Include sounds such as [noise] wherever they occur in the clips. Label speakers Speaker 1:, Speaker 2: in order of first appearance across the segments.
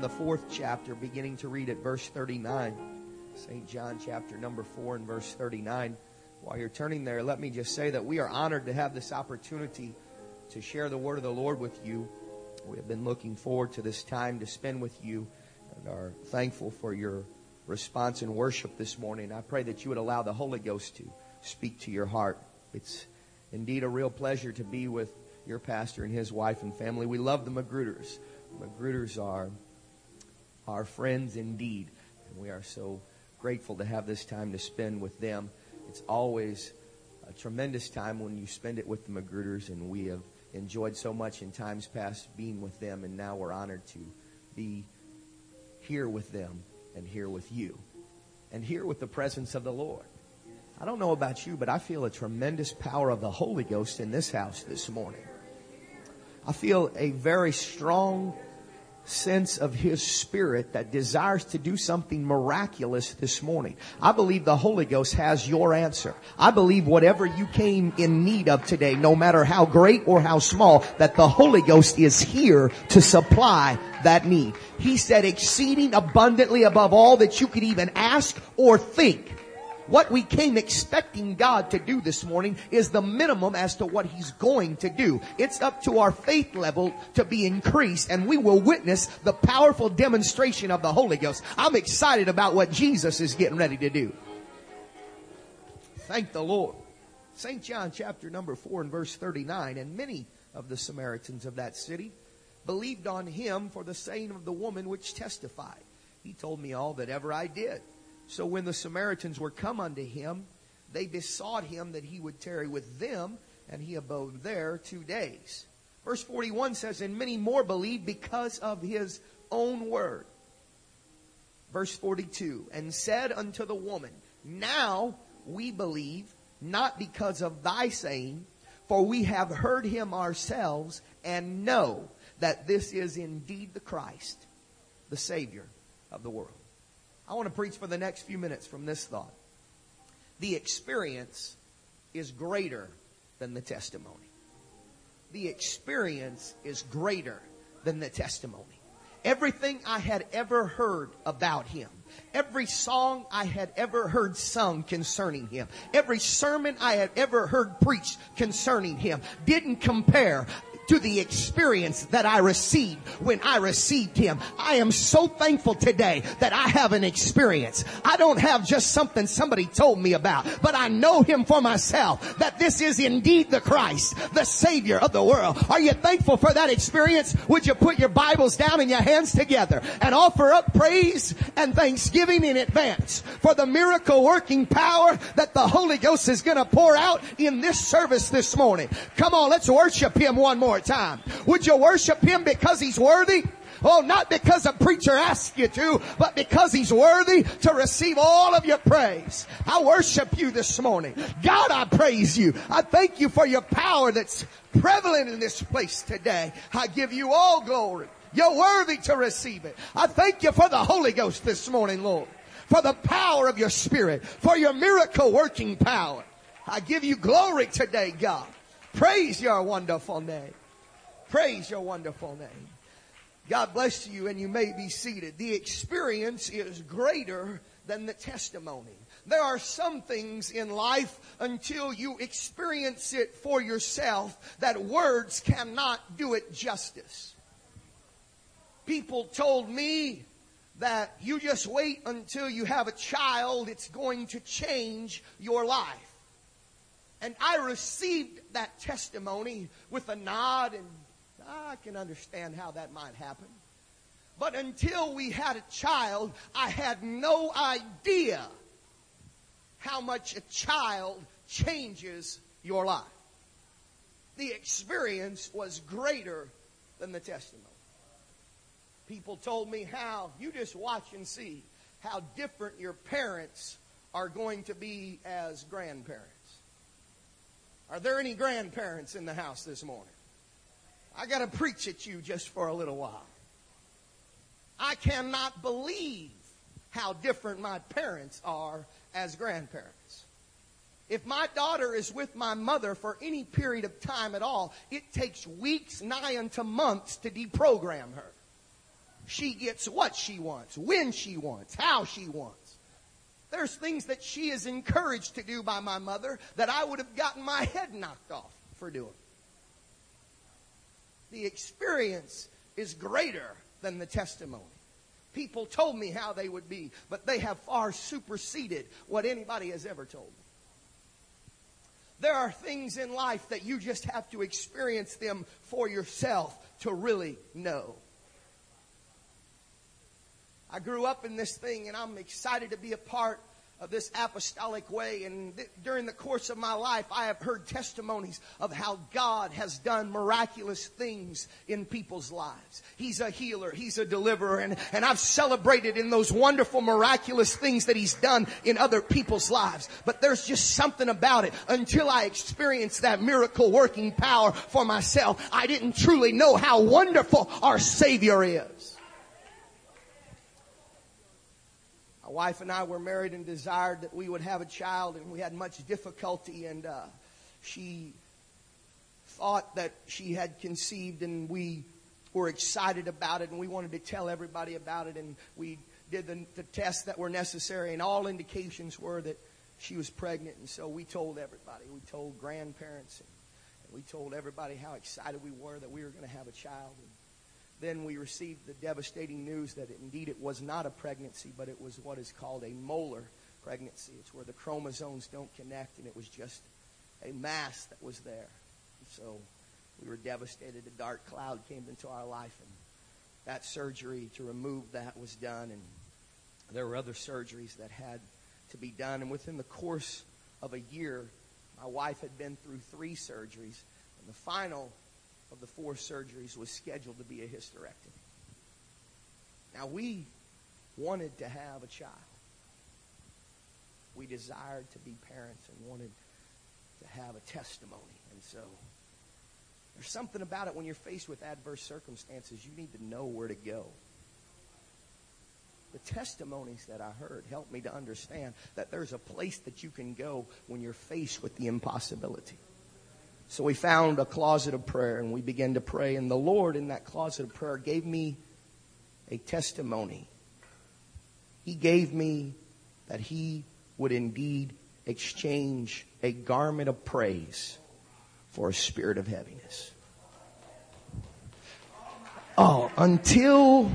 Speaker 1: the fourth chapter, beginning to read at verse 39. St. John chapter number 4 and verse 39. While you're turning there, let me just say that we are honored to have this opportunity to share the word of the Lord with you. We have been looking forward to this time to spend with you and are thankful for your response and worship this morning. I pray that you would allow the Holy Ghost to speak to your heart. It's indeed a real pleasure to be with your pastor and his wife and family. We love the Magruders. Magruders are our friends indeed, and we are so grateful to have this time to spend with them. It's always a tremendous time when you spend it with the Magruders, and we have enjoyed so much in times past being with them, and now we're honored to be here with them and here with you and here with the presence of the Lord. I don't know about you, but I feel a tremendous power of the Holy Ghost in this house this morning. I feel a very strong sense of His Spirit that desires to do something miraculous this morning. I believe the Holy Ghost has your answer. I believe whatever you came in need of today, no matter how great or how small, that the Holy Ghost is here to supply that need. He said exceeding abundantly above all that you could even ask or think. What we came expecting God to do this morning is the minimum as to what He's going to do. It's up to our faith level to be increased and we will witness the powerful demonstration of the Holy Ghost. I'm excited about what Jesus is getting ready to do. Thank the Lord. St. John chapter number 4 and verse 39 and many of the Samaritans of that city believed on him for the saying of the woman which testified. He told me all that ever I did. So when the Samaritans were come unto him, they besought him that he would tarry with them, and he abode there two days. Verse 41 says, And many more believed because of his own word. Verse 42, And said unto the woman, Now we believe, not because of thy saying, for we have heard him ourselves, and know that this is indeed the Christ, the Savior of the world. I want to preach for the next few minutes from this thought. The experience is greater than the testimony. The experience is greater than the testimony. Everything I had ever heard about him, every song I had ever heard sung concerning him, every sermon I had ever heard preached concerning him didn't compare to the experience that I received when I received Him. I am so thankful today that I have an experience. I don't have just something somebody told me about, but I know Him for myself that this is indeed the Christ, the Savior of the world. Are you thankful for that experience? Would you put your Bibles down and your hands together and offer up praise and thanksgiving in advance for the miracle working power that the Holy Ghost is going to pour out in this service this morning? Come on, let's worship Him one more time. Would you worship Him because He's worthy? Oh, not because a preacher asked you to, but because he's worthy to receive all of your praise. I worship you this morning. God, I praise you. I thank you for your power that's prevalent in this place today. I give you all glory. You're worthy to receive it. I thank you for the Holy Ghost this morning, Lord, for the power of your spirit, for your miracle working power. I give you glory today, God. Praise your wonderful name. Praise your wonderful name. God bless you and you may be seated. The experience is greater than the testimony. There are some things in life until you experience it for yourself that words cannot do it justice. People told me that you just wait until you have a child, it's going to change your life. And I received that testimony with a nod and I can understand how that might happen. But until we had a child, I had no idea how much a child changes your life. The experience was greater than the testimony. People told me how, you just watch and see how different your parents are going to be as grandparents. Are there any grandparents in the house this morning? I got to preach at you just for a little while. I cannot believe how different my parents are as grandparents. If my daughter is with my mother for any period of time at all, it takes weeks, nigh unto months to deprogram her. she gets what she wants, when she wants, how she wants. There's things that she is encouraged to do by my mother that I would have gotten my head knocked off for doing. The experience is greater than the testimony. People told me how they would be, but they have far superseded what anybody has ever told me. There are things in life that you just have to experience them for yourself to really know. I grew up in this thing and I'm excited to be a part of this apostolic way. And th- during the course of my life, I have heard testimonies of how God has done miraculous things in people's lives. He's a healer. He's a deliverer. And, and I've celebrated in those wonderful, miraculous things that He's done in other people's lives. But there's just something about it. Until I experienced that miracle working power for myself, I didn't truly know how wonderful our Savior is. My wife and I were married and desired that we would have a child, and we had much difficulty. And uh, she thought that she had conceived, and we were excited about it, and we wanted to tell everybody about it. And we did the, the tests that were necessary, and all indications were that she was pregnant. And so we told everybody. We told grandparents, and, and we told everybody how excited we were that we were going to have a child. And then we received the devastating news that indeed it was not a pregnancy, but it was what is called a molar pregnancy. It's where the chromosomes don't connect, and it was just a mass that was there. So we were devastated. A dark cloud came into our life, and that surgery to remove that was done, and there were other surgeries that had to be done. And within the course of a year, my wife had been through three surgeries, and the final of the four surgeries was scheduled to be a hysterectomy. Now, we wanted to have a child. We desired to be parents and wanted to have a testimony. And so, there's something about it when you're faced with adverse circumstances, you need to know where to go. The testimonies that I heard helped me to understand that there's a place that you can go when you're faced with the impossibility. So we found a closet of prayer and we began to pray. And the Lord in that closet of prayer gave me a testimony. He gave me that He would indeed exchange a garment of praise for a spirit of heaviness. Oh, until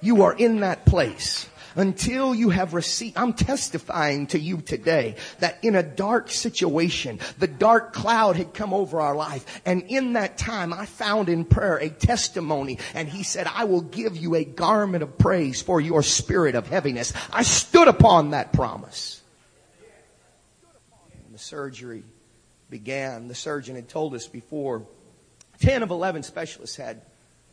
Speaker 1: you are in that place, until you have received, I'm testifying to you today that in a dark situation, the dark cloud had come over our life. And in that time, I found in prayer a testimony. And he said, I will give you a garment of praise for your spirit of heaviness. I stood upon that promise. And the surgery began. The surgeon had told us before 10 of 11 specialists had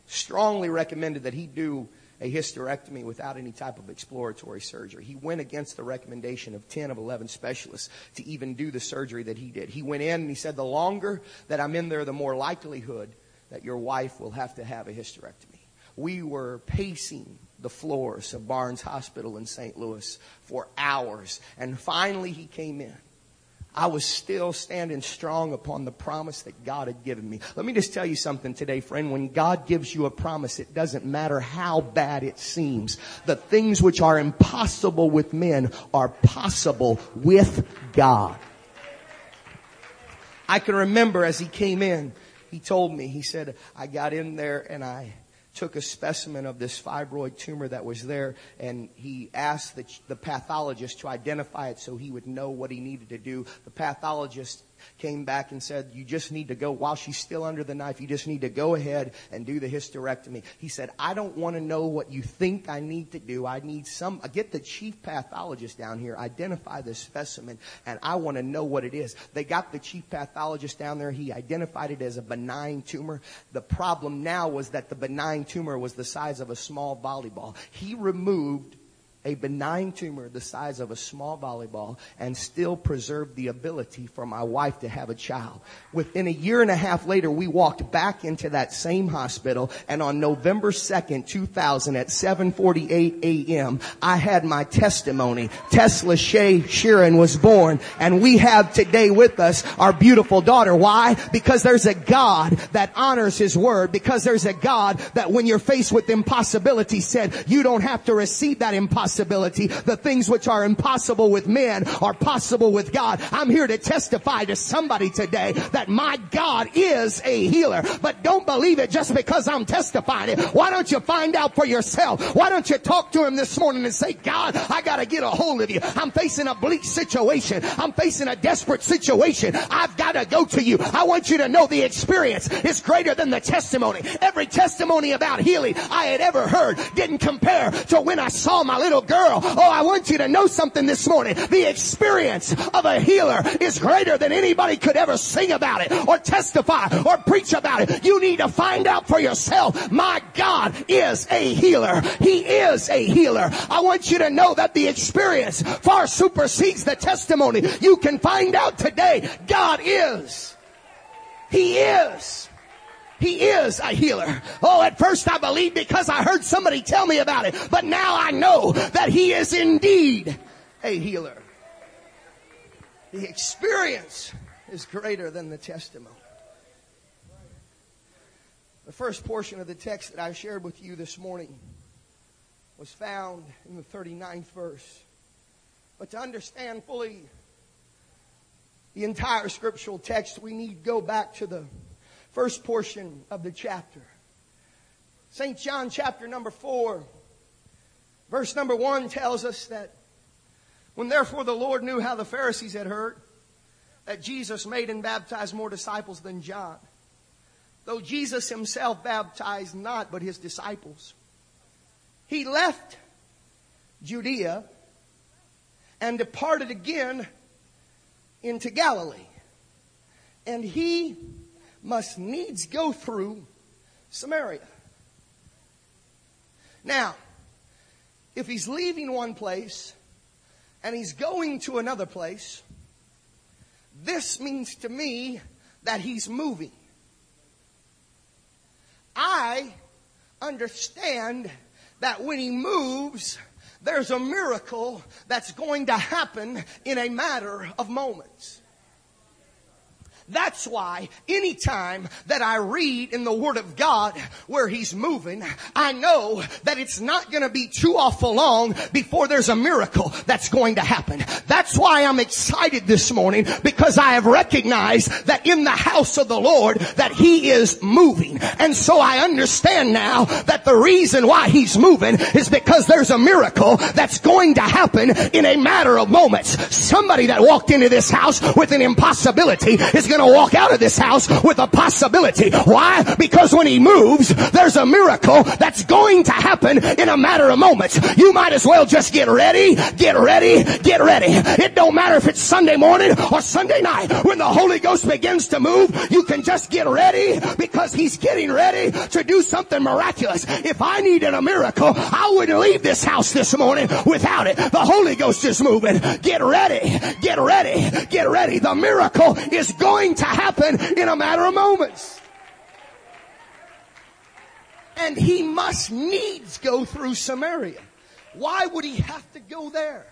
Speaker 1: strongly recommended that he do a hysterectomy without any type of exploratory surgery. He went against the recommendation of 10 of 11 specialists to even do the surgery that he did. He went in and he said, the longer that I'm in there, the more likelihood that your wife will have to have a hysterectomy. We were pacing the floors of Barnes Hospital in St. Louis for hours. And finally he came in. I was still standing strong upon the promise that God had given me. Let me just tell you something today, friend. When God gives you a promise, it doesn't matter how bad it seems. The things which are impossible with men are possible with God. I can remember as he came in, he told me, he said, I got in there and I took a specimen of this fibroid tumor that was there and he asked the, the pathologist to identify it so he would know what he needed to do. The pathologist came back and said, you just need to go, while she's still under the knife, you just need to go ahead and do the hysterectomy. He said, I don't want to know what you think I need to do. I need some, get the chief pathologist down here, identify this specimen, and I want to know what it is. They got the chief pathologist down there. He identified it as a benign tumor. The problem now was that the benign tumor was the size of a small volleyball. He removed a benign tumor the size of a small volleyball and still preserved the ability for my wife to have a child. Within a year and a half later, we walked back into that same hospital and on November 2nd, 2000 at 7.48 a.m., I had my testimony. Tesla Shay Sheeran was born and we have today with us our beautiful daughter. Why? Because there's a God that honors his word because there's a God that when you're faced with impossibility said, you don't have to receive that impossibility impossibility. The things which are impossible with men are possible with God. I'm here to testify to somebody today that my God is a healer. But don't believe it just because I'm testifying it. Why don't you find out for yourself? Why don't you talk to him this morning and say, God, I gotta get a hold of you. I'm facing a bleak situation. I'm facing a desperate situation. I've gotta go to you. I want you to know the experience is greater than the testimony. Every testimony about healing I had ever heard didn't compare to when I saw my little girl. Oh, I want you to know something this morning. The experience of a healer is greater than anybody could ever sing about it or testify or preach about it. You need to find out for yourself. My God is a healer. He is a healer. I want you to know that the experience far supersedes the testimony. You can find out today. God is. He is. He is a healer. Oh, at first I believed because I heard somebody tell me about it, but now I know that He is indeed a healer. The experience is greater than the testimony. The first portion of the text that I shared with you this morning was found in the 39th verse. But to understand fully the entire scriptural text, we need to go back to the first portion of the chapter. St. John chapter number 4, verse number 1 tells us that when therefore the Lord knew how the Pharisees had heard that Jesus made and baptized more disciples than John, though Jesus himself baptized not but his disciples, he left Judea and departed again into Galilee. And he must needs go through Samaria. Now, if he's leaving one place and he's going to another place, this means to me that he's moving. I understand that when he moves, there's a miracle that's going to happen in a matter of moments. That's why anytime that I read in the Word of God where He's moving, I know that it's not going to be too awful long before there's a miracle that's going to happen. That's why I'm excited this morning because I have recognized that in the house of the Lord that He is moving. And so I understand now that the reason why He's moving is because there's a miracle that's going to happen in a matter of moments. Somebody that walked into this house with an impossibility is going going to walk out of this house with a possibility. Why? Because when he moves, there's a miracle that's going to happen in a matter of moments. You might as well just get ready, get ready, get ready. It don't matter if it's Sunday morning or Sunday night. When the Holy Ghost begins to move, you can just get ready because he's getting ready to do something miraculous. If I needed a miracle, I wouldn't leave this house this morning without it. The Holy Ghost is moving. Get ready, get ready, get ready. The miracle is going going to happen in a matter of moments. And he must needs go through Samaria. Why would he have to go there?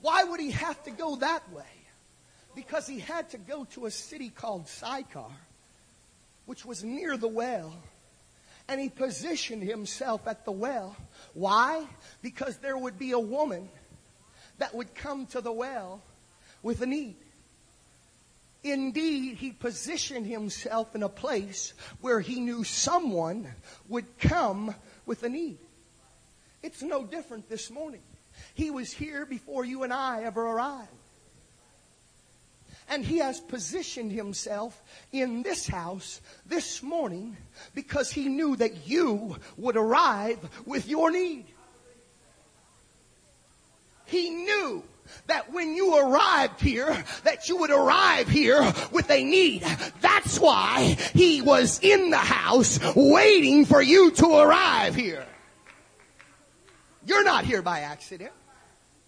Speaker 1: Why would he have to go that way? Because he had to go to a city called Sychar, which was near the well. And he positioned himself at the well. Why? Because there would be a woman that would come to the well with a need. Indeed, he positioned himself in a place where he knew someone would come with a need. It's no different this morning. He was here before you and I ever arrived. And he has positioned himself in this house this morning because he knew that you would arrive with your need. He knew that when you arrived here, that you would arrive here with a need. That's why he was in the house waiting for you to arrive here. You're not here by accident,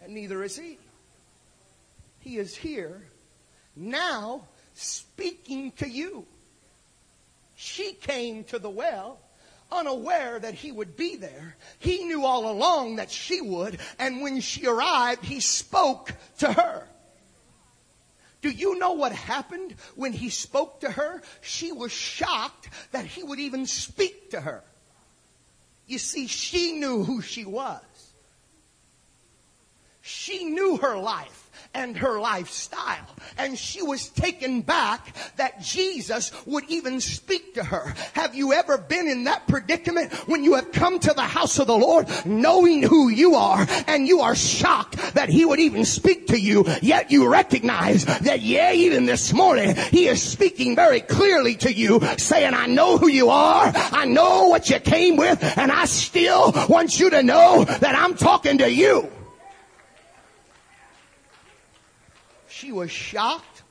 Speaker 1: and neither is he. He is here now speaking to you. She came to the well unaware that he would be there. He knew all along that she would, and when she arrived, he spoke to her. Do you know what happened when he spoke to her? She was shocked that he would even speak to her. You see, she knew who she was. She knew her life and her lifestyle. And she was taken back that Jesus would even speak to her. Have you ever been in that predicament when you have come to the house of the Lord knowing who you are and you are shocked that he would even speak to you, yet you recognize that yeah, even this morning, he is speaking very clearly to you saying, I know who you are. I know what you came with and I still want you to know that I'm talking to you. She was shocked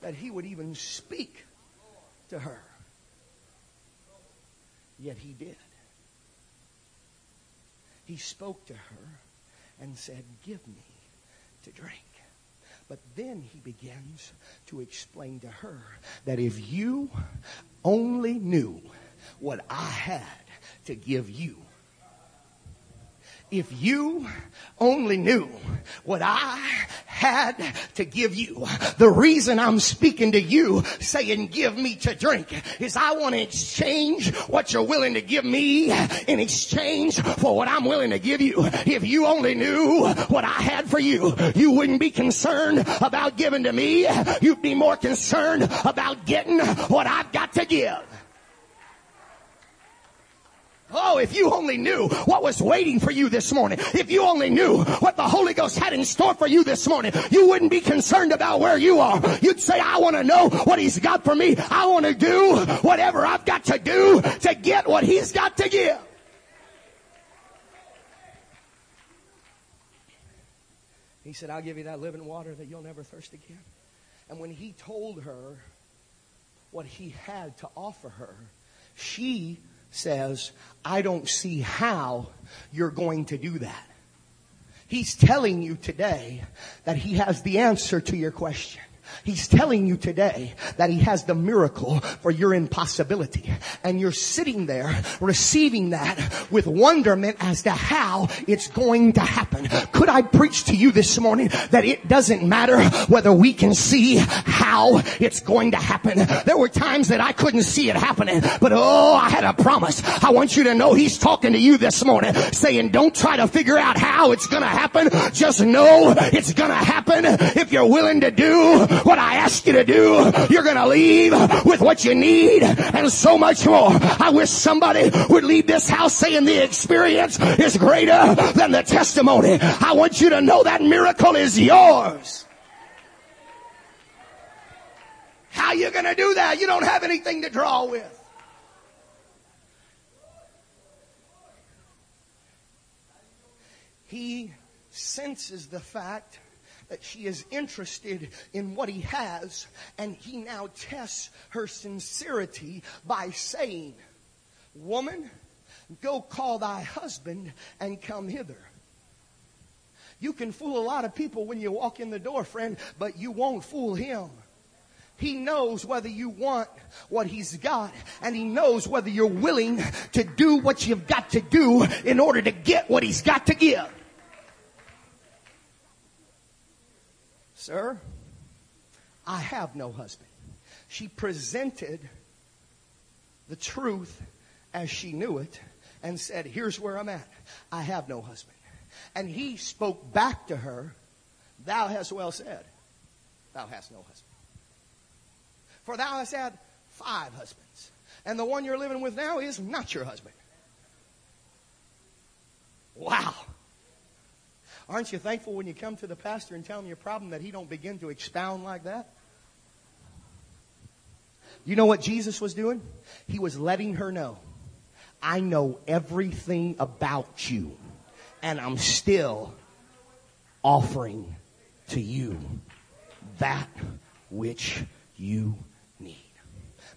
Speaker 1: that he would even speak to her. Yet he did. He spoke to her and said, Give me to drink. But then he begins to explain to her that if you only knew what I had to give you, if you only knew what I had to give you. The reason I'm speaking to you saying give me to drink is I want to exchange what you're willing to give me in exchange for what I'm willing to give you. If you only knew what I had for you, you wouldn't be concerned about giving to me. You'd be more concerned about getting what I've got to give. Oh, if you only knew what was waiting for you this morning. If you only knew what the Holy Ghost had in store for you this morning, you wouldn't be concerned about where you are. You'd say, I want to know what He's got for me. I want to do whatever I've got to do to get what He's got to give. He said, I'll give you that living water that you'll never thirst again. And when he told her what he had to offer her, she says, I don't see how you're going to do that. He's telling you today that he has the answer to your question. He's telling you today that he has the miracle for your impossibility. And you're sitting there receiving that with wonderment as to how it's going to happen. Could I preach to you this morning that it doesn't matter whether we can see how it's going to happen. There were times that I couldn't see it happening, but oh, I had a promise. I want you to know he's talking to you this morning saying don't try to figure out how it's gonna happen. Just know it's gonna happen if you're willing to do what I ask you to do, you're going to leave with what you need and so much more. I wish somebody would leave this house saying the experience is greater than the testimony. I want you to know that miracle is yours. How you going to do that? You don't have anything to draw with. He senses the fact she is interested in what he has, and he now tests her sincerity by saying, Woman, go call thy husband and come hither. You can fool a lot of people when you walk in the door, friend, but you won't fool him. He knows whether you want what he's got and he knows whether you're willing to do what you've got to do in order to get what he's got to give. Sir, I have no husband. She presented the truth as she knew it and said, Here's where I'm at. I have no husband. And he spoke back to her, Thou hast well said, Thou hast no husband. For thou hast had five husbands, and the one you're living with now is not your husband. Wow. Aren't you thankful when you come to the pastor and tell him your problem that he don't begin to expound like that? You know what Jesus was doing? He was letting her know, I know everything about you, and I'm still offering to you that which you need.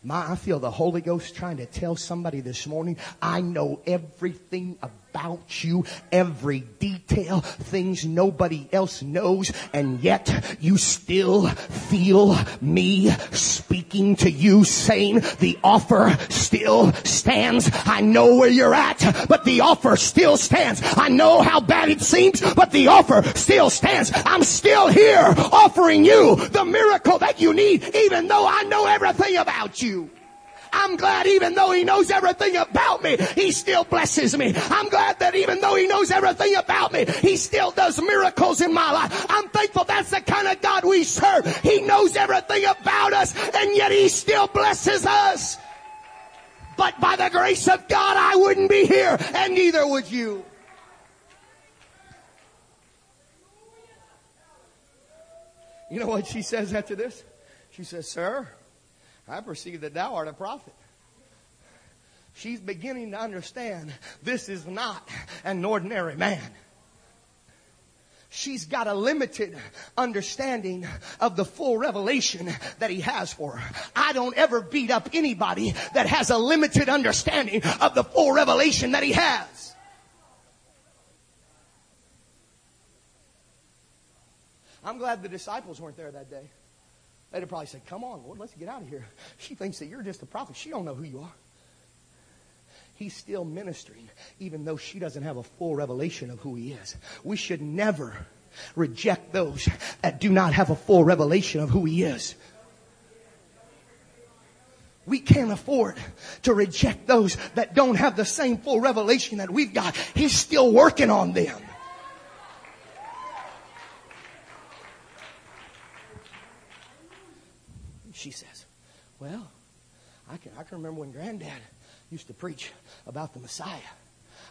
Speaker 1: My, I feel the Holy Ghost trying to tell somebody this morning, I know everything about about you, every detail, things nobody else knows, and yet you still feel me speaking to you saying the offer still stands. I know where you're at, but the offer still stands. I know how bad it seems, but the offer still stands. I'm still here offering you the miracle that you need, even though I know everything about you. I'm glad even though he knows everything about me, he still blesses me. I'm glad that even though he knows everything about me, he still does miracles in my life. I'm thankful that's the kind of God we serve. He knows everything about us and yet he still blesses us. But by the grace of God, I wouldn't be here and neither would you. You know what she says after this? She says, Sir, I perceive that thou art a prophet. She's beginning to understand this is not an ordinary man. She's got a limited understanding of the full revelation that he has for her. I don't ever beat up anybody that has a limited understanding of the full revelation that he has. I'm glad the disciples weren't there that day. They'd have probably said, Come on, Lord, let's get out of here. [laughs] She thinks that you're just a prophet. She don't know who you are. He's still ministering, even though she doesn't have a full revelation of who he is. We should never reject those that do not have a full revelation of who he is. We can't afford to reject those that don't have the same full revelation that we've got. He's still working on them. She says, Well, I can, I can remember when granddad used to preach about the Messiah.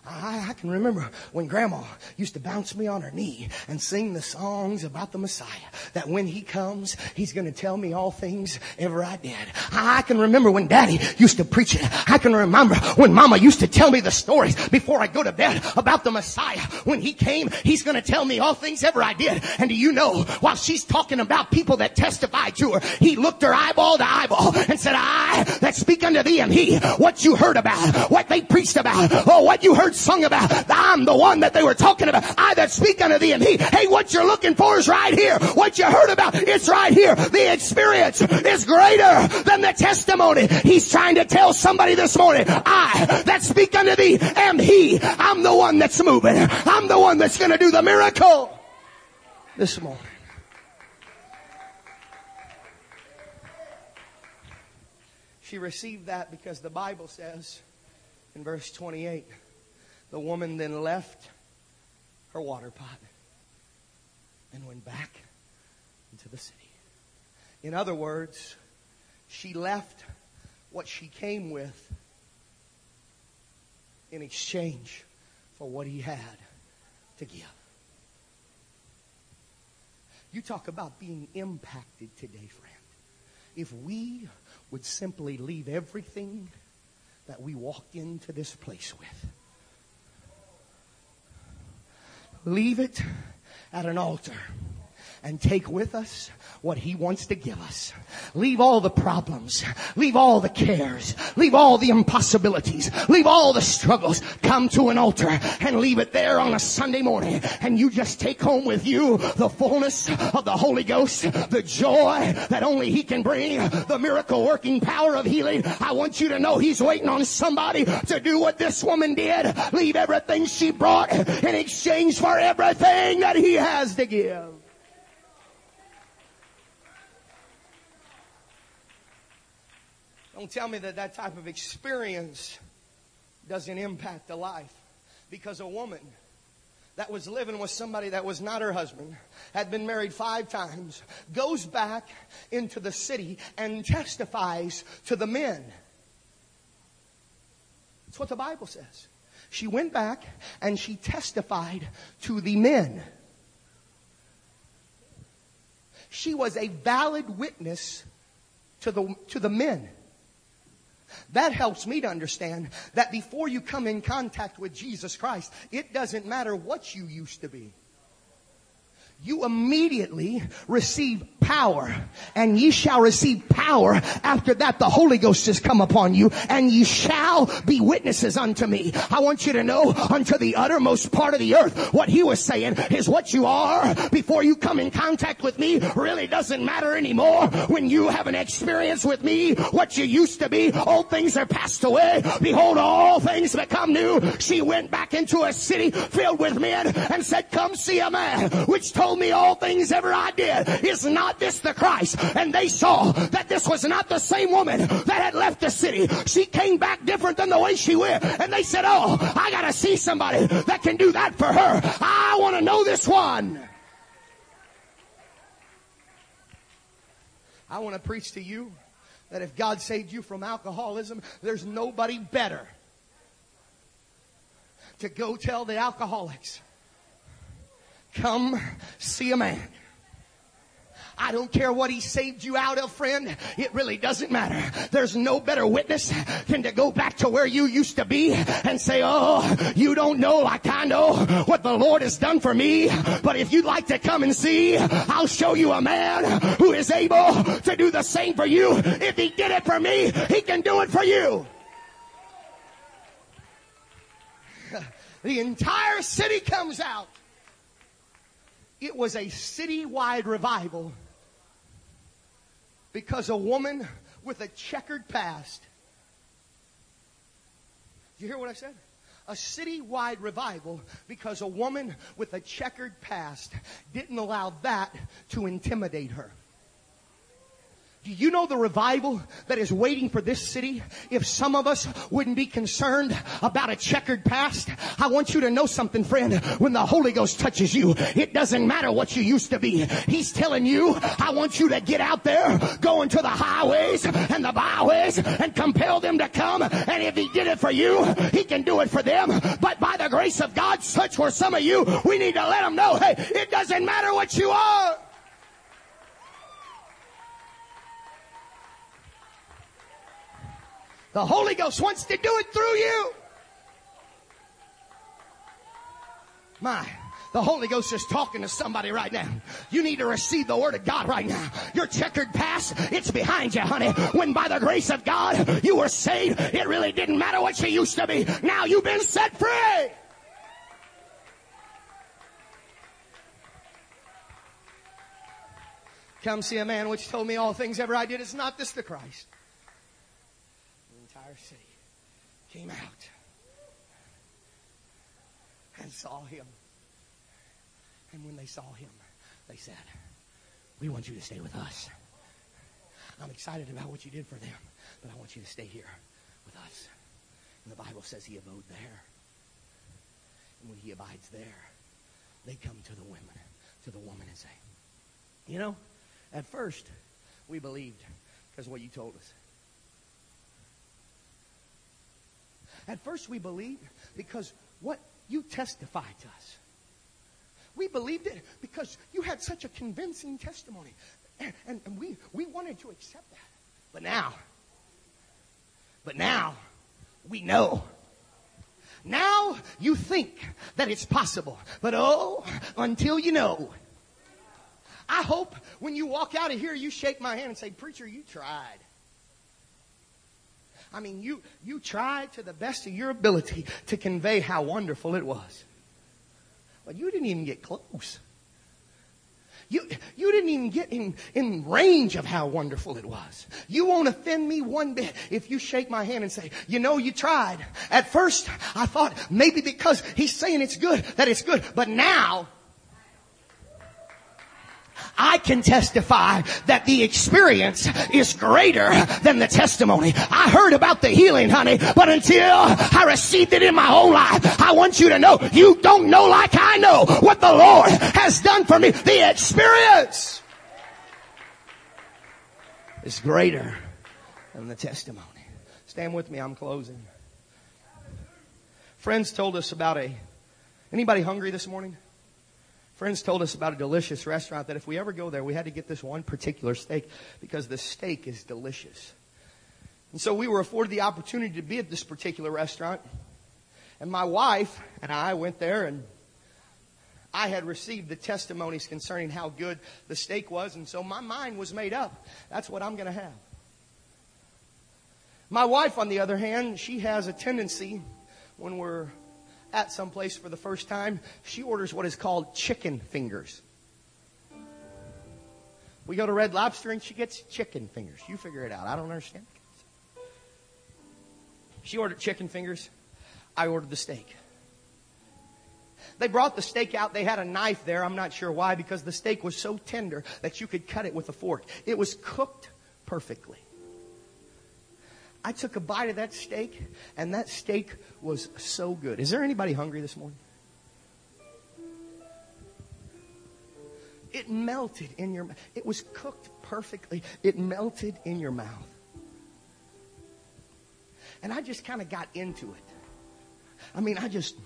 Speaker 1: I, I, can remember when grandma used to bounce me on her knee and sing the songs about the Messiah. That when he comes, he's going to tell me all things ever I did. I, I can remember when daddy used to preach it. I can remember when mama used to tell me the stories before I go to bed about the Messiah. When he came, he's going to tell me all things ever I did. And do you know, while she's talking about people that testified to her, he looked her eyeball to eyeball and said, I that speak unto thee and he, what you heard about, what they preached about, oh, what you heard sung about. I'm the one that they were talking about. I that speak unto thee and he. Hey, what you're looking for is right here. What you heard about, it's right here. The experience is greater than the testimony. He's trying to tell somebody this morning, I that speak unto thee am he. I'm the one that's moving. I'm the one that's going to do the miracle this morning. She received that because the Bible says in verse 28 the woman then left her water pot and went back into the city. In other words, she left what she came with in exchange for what he had to give. You talk about being impacted today, friend. If we would simply leave everything that we walked into this place with leave it at an altar and take with us what he wants to give us. Leave all the problems. Leave all the cares. Leave all the impossibilities. Leave all the struggles. Come to an altar and leave it there on a Sunday morning. And you just take home with you the fullness of the Holy Ghost, the joy that only he can bring, the miracle working power of healing. I want you to know he's waiting on somebody to do what this woman did. Leave everything she brought in exchange for everything that he has to give. Don't tell me that that type of experience doesn't impact a life. Because a woman that was living with somebody that was not her husband, had been married five times, goes back into the city and testifies to the men. That's what the Bible says. She went back and she testified to the men. She was a valid witness to the, to the men. That helps me to understand that before you come in contact with Jesus Christ, it doesn't matter what you used to be. You immediately receive power and ye shall receive power after that the Holy Ghost has come upon you and ye shall be witnesses unto me. I want you to know unto the uttermost part of the earth what he was saying is what you are. Before you come in contact with me really doesn't matter anymore. When you have an experience with me what you used to be old things are passed away. Behold all things become new. She went back into a city filled with men and said come see a man which told me all things ever I did. Is not this the Christ? And they saw that this was not the same woman that had left the city. She came back different than the way she went. And they said, oh, I gotta see somebody that can do that for her. I want to know this one. I want to preach to you that if God saved you from alcoholism, there's nobody better to go tell the alcoholics Come see a man. I don't care what he saved you out of, friend. It really doesn't matter. There's no better witness than to go back to where you used to be and say, Oh, you don't know I know what the Lord has done for me. But if you'd like to come and see, I'll show you a man who is able to do the same for you. If he did it for me, he can do it for you. [laughs] The entire city comes out. It was a citywide revival because a woman with a checkered past. You hear what I said? A citywide revival because a woman with a checkered past didn't allow that to intimidate her. Do you know the revival that is waiting for this city? If some of us wouldn't be concerned about a checkered past, I want you to know something, friend. When the Holy Ghost touches you, it doesn't matter what you used to be. He's telling you, I want you to get out there, go into the highways and the byways and compel them to come. And if He did it for you, He can do it for them. But by the grace of God, such were some of you, we need to let them know, hey, it doesn't matter what you are. The Holy Ghost wants to do it through you. My, the Holy Ghost is talking to somebody right now. You need to receive the Word of God right now. Your checkered past, it's behind you, honey. When by the grace of God you were saved, it really didn't matter what you used to be. Now you've been set free. Come see a man which told me all things ever I did. Is not this the Christ? City came out and saw him. And when they saw him, they said, We want you to stay with us. I'm excited about what you did for them, but I want you to stay here with us. And the Bible says he abode there. And when he abides there, they come to the women, to the woman and say, You know, at first we believed because what you told us. At first we believed because what you testified to us. We believed it because you had such a convincing testimony. And, and, and, we, we wanted to accept that. But now, but now, we know. Now you think that it's possible. But oh, until you know. I hope when you walk out of here, you shake my hand and say, Preacher, you tried. I mean, you, you tried to the best of your ability to convey how wonderful it was. But you didn't even get close. You, you didn't even get in, in range of how wonderful it was. You won't offend me one bit if you shake my hand and say, you know, you tried. At first, I thought maybe because he's saying it's good, that it's good. But now, I can testify that the experience is greater than the testimony. I heard about the healing, honey, but until I received it in my own life, I want you to know you don't know like I know what the Lord has done for me. The experience is greater than the testimony. Stand with me, I'm closing. Friends told us about a, anybody hungry this morning? Friends told us about a delicious restaurant that if we ever go there, we had to get this one particular steak because the steak is delicious. And so we were afforded the opportunity to be at this particular restaurant. And my wife and I went there and I had received the testimonies concerning how good the steak was, and so my mind was made up. That's what I'm going to have. My wife, on the other hand, she has a tendency when we're at some place for the first time, she orders what is called chicken fingers. We go to Red Lobster and she gets chicken fingers. You figure it out. I don't understand. She ordered chicken fingers. I ordered the steak. They brought the steak out. They had a knife there. I'm not sure why, because the steak was so tender that you could cut it with a fork. It was cooked perfectly. I took a bite of that steak, and that steak was so good. Is there anybody hungry this morning? It melted in your mouth. It was cooked perfectly. It melted in your mouth. And I just kind of got into it. I mean, I just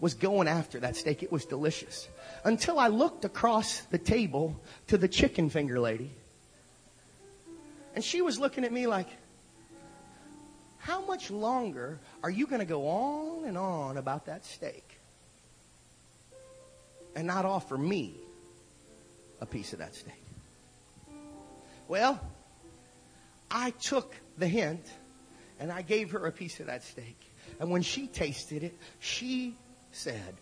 Speaker 1: was going after that steak. It was delicious. Until I looked across the table to the chicken finger lady. And she was looking at me like, how much longer are you going to go on and on about that steak and not offer me a piece of that steak? Well, I took the hint and I gave her a piece of that steak. And when she tasted it, she said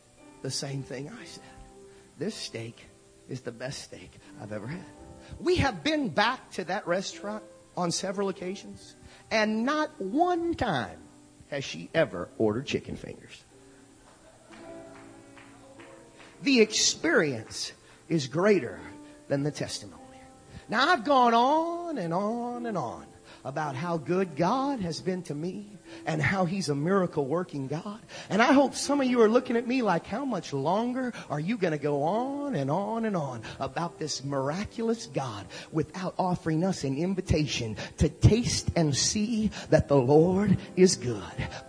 Speaker 1: the same thing I said. This steak is the best steak I've ever had. We have been back to that restaurant on several occasions. And not one time has she ever ordered chicken fingers. The experience is greater than the testimony. Now I've gone on and on and on about how good God has been to me and how he's a miracle working God. And I hope some of you are looking at me like, how much longer are you going to go on and on and on about this miraculous God without offering us an invitation to taste and see that the Lord is good.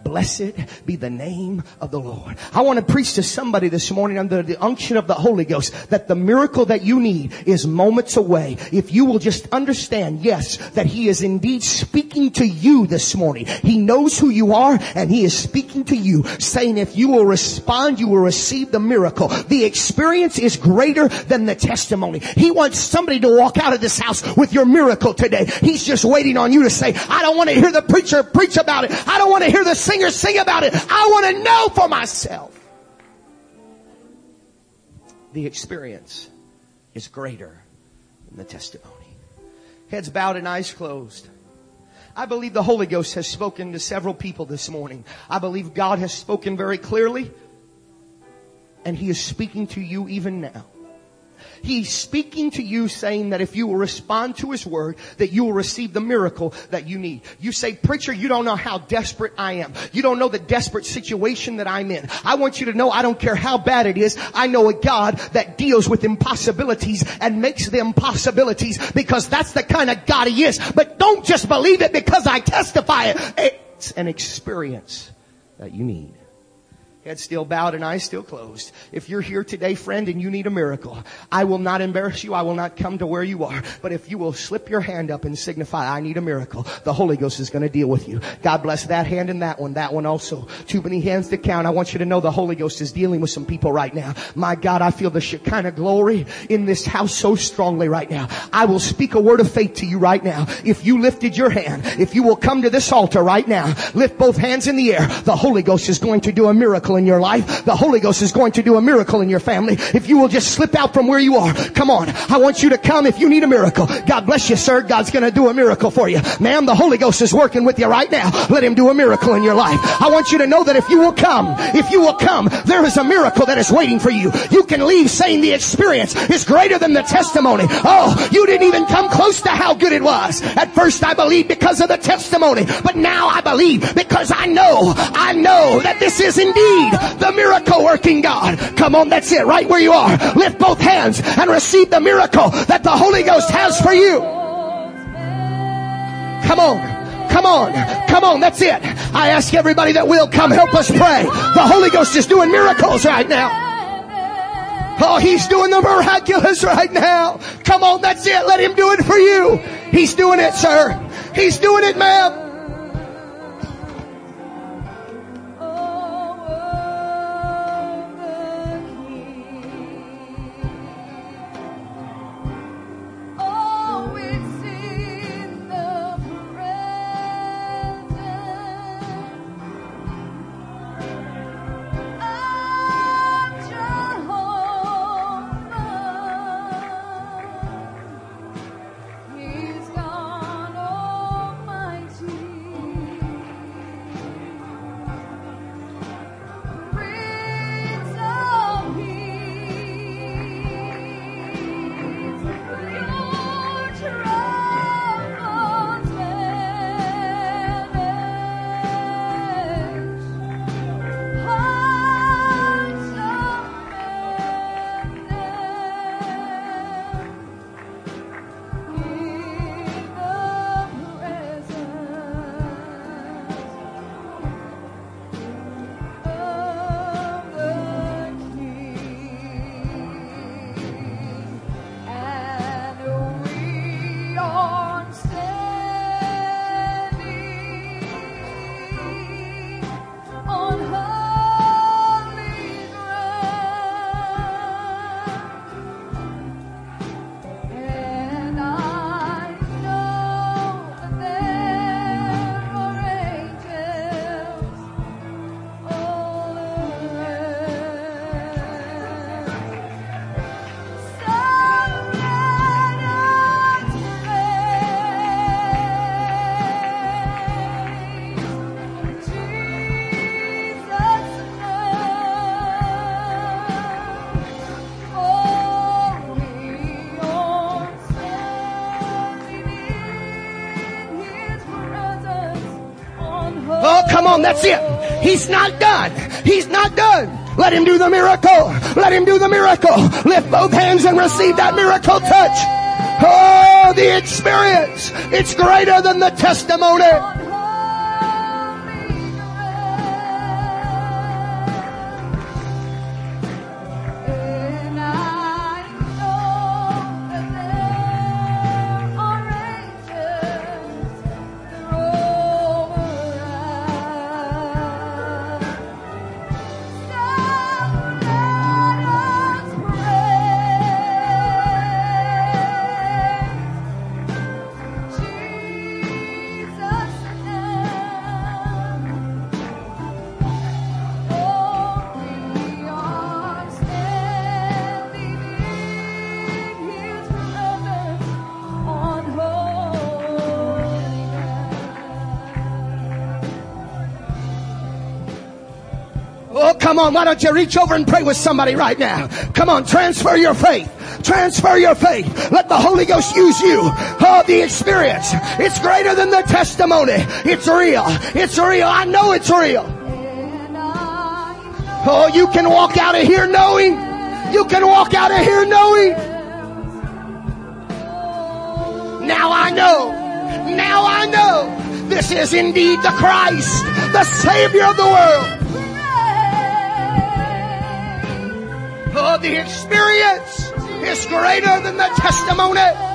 Speaker 1: Blessed be the name of the Lord. I want to preach to somebody this morning under the unction of the Holy Ghost that the miracle that you need is moments away. If you will just understand, yes, that he is indeed speaking to you this morning. He knows who you are and he is speaking to you saying if you will respond, you will receive the miracle. The experience is greater than the testimony. He wants somebody to walk out of this house with your miracle today. He's just waiting on you to say, I don't want to hear the preacher preach about it. I don't want to hear the singer sing about it. I want to know for myself. The experience is greater than the testimony. Heads bowed and eyes closed. I believe the Holy Ghost has spoken to several people this morning. I believe God has spoken very clearly and He is speaking to you even now. He's speaking to you saying that if you will respond to His word, that you will receive the miracle that you need. You say, preacher, you don't know how desperate I am. You don't know the desperate situation that I'm in. I want you to know I don't care how bad it is. I know a God that deals with impossibilities and makes them possibilities because that's the kind of God He is. But don't just believe it because I testify it. It's an experience that you need. Head still bowed and eyes still closed. If you're here today, friend, and you need a miracle, I will not embarrass you. I will not come to where you are. But if you will slip your hand up and signify, I need a miracle, the Holy Ghost is going to deal with you. God bless that hand and that one, that one also. Too many hands to count. I want you to know the Holy Ghost is dealing with some people right now. My God, I feel the Shekinah glory in this house so strongly right now. I will speak a word of faith to you right now. If you lifted your hand, if you will come to this altar right now, lift both hands in the air, the Holy Ghost is going to do a miracle miracle in your life. The Holy Ghost is going to do a miracle in your family. If you will just slip out from where you are. Come on. I want you to come if you need a miracle. God bless you, sir. God's going to do a miracle for you. Ma'am, the Holy Ghost is working with you right now. Let him do a miracle in your life. I want you to know that if you will come, if you will come, there is a miracle that is waiting for you. You can leave saying the experience is greater than the testimony. Oh, you didn't even come close to how good it was. At first I believed because of the testimony, but now I believe because I know, I know that this is indeed the miracle working God. Come on, that's it, right where you are. Lift both hands and receive the miracle that the Holy Ghost has for you. Come on. Come on. Come on. That's it. I ask everybody that will come help us pray. The Holy Ghost is doing miracles right now. Oh, he's doing the miraculous right now. Come on. That's it. Let him do it for you. He's doing it, sir. He's doing it, ma'am.
Speaker 2: That's it. He's not done. He's not done. Let him do the miracle. Let him do the miracle. Lift both hands and receive that miracle touch. Oh, the experience. It's greater than the testimony. Come on, why don't you reach over and pray with somebody right now? Come on, transfer your faith. Transfer your faith. Let the Holy Ghost use you. Oh, the experience. It's greater than the testimony. It's real. It's real. I know it's real. Oh, you can walk out of here knowing. You can walk out of here knowing. Now I know. Now I know. This is indeed the Christ, the Savior of the world. Oh, the experience is greater than the testimony.